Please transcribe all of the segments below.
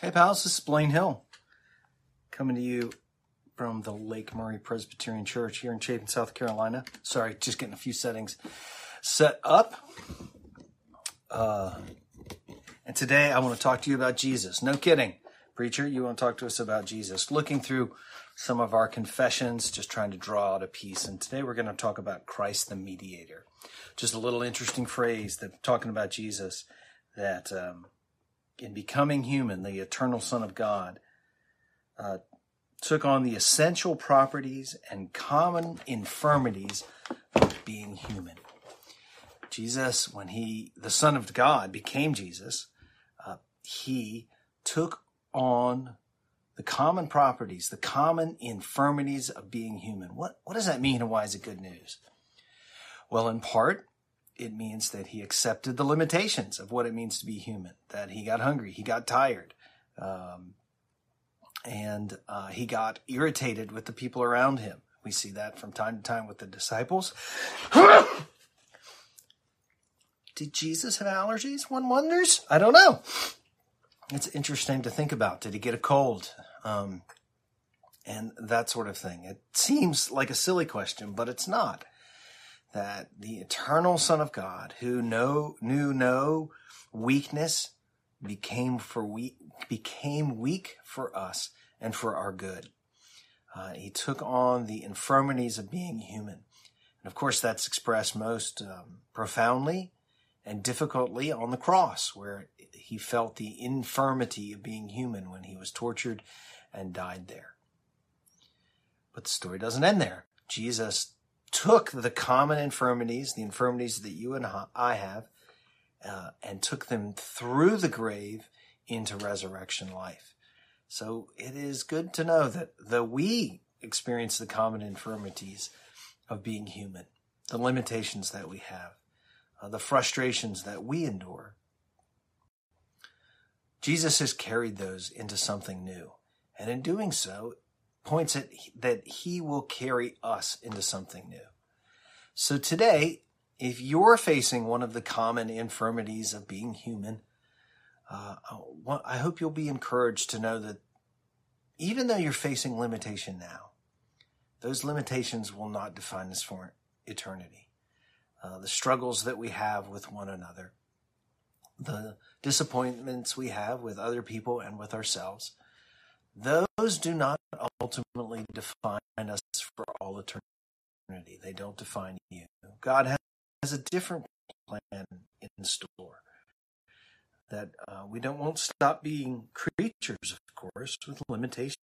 Hey, pals, this is Blaine Hill coming to you from the Lake Murray Presbyterian Church here in Chapin, South Carolina. Sorry, just getting a few settings set up. Uh, and today I want to talk to you about Jesus. No kidding. Preacher, you want to talk to us about Jesus. Looking through some of our confessions, just trying to draw out a piece. And today we're going to talk about Christ the mediator. Just a little interesting phrase that talking about Jesus that um, in becoming human, the eternal Son of God, uh, took on the essential properties and common infirmities of being human. Jesus, when he, the Son of God, became Jesus, uh, he took on the common properties, the common infirmities of being human. What, what does that mean and why is it good news? Well, in part, it means that he accepted the limitations of what it means to be human, that he got hungry, he got tired, um, and uh, he got irritated with the people around him. We see that from time to time with the disciples. Did Jesus have allergies? One wonders. I don't know. It's interesting to think about. Did he get a cold? Um, and that sort of thing. It seems like a silly question, but it's not that the eternal Son of God, who know, knew no weakness, became for weak, became weak for us and for our good. Uh, he took on the infirmities of being human. And of course, that's expressed most um, profoundly and difficultly on the cross, where he felt the infirmity of being human when he was tortured and died there. But the story doesn't end there. Jesus took the common infirmities, the infirmities that you and I have, uh, and took them through the grave into resurrection life. So it is good to know that though we experience the common infirmities of being human, the limitations that we have, uh, the frustrations that we endure, Jesus has carried those into something new. And in doing so, points at that he will carry us into something new. So today, if you're facing one of the common infirmities of being human, uh, I hope you'll be encouraged to know that even though you're facing limitation now, those limitations will not define us for eternity. Uh, the struggles that we have with one another, the disappointments we have with other people and with ourselves, those do not ultimately define us for all eternity. They don't define you. God has a different plan in store. That uh, we don't won't stop being creatures, of course, with limitations.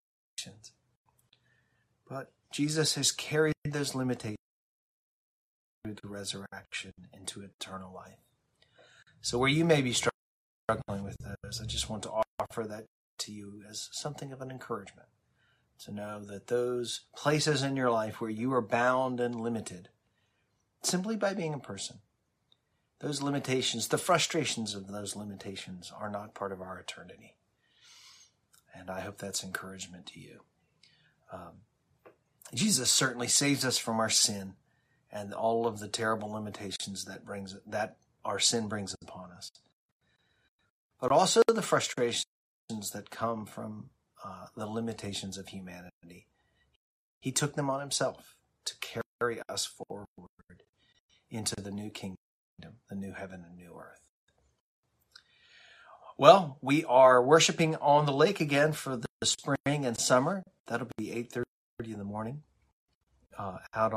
But Jesus has carried those limitations through the resurrection into eternal life. So where you may be struggling with those, I just want to offer that to you as something of an encouragement to know that those places in your life where you are bound and limited simply by being a person, those limitations, the frustrations of those limitations are not part of our eternity. And I hope that's encouragement to you. Um, Jesus certainly saves us from our sin and all of the terrible limitations that brings that our sin brings upon us. But also the frustrations that come from uh, the limitations of humanity. He took them on himself to carry us forward into the new kingdom, the new heaven and new earth. Well, we are worshiping on the lake again for the spring and summer. That'll be 8:30 in the morning uh, out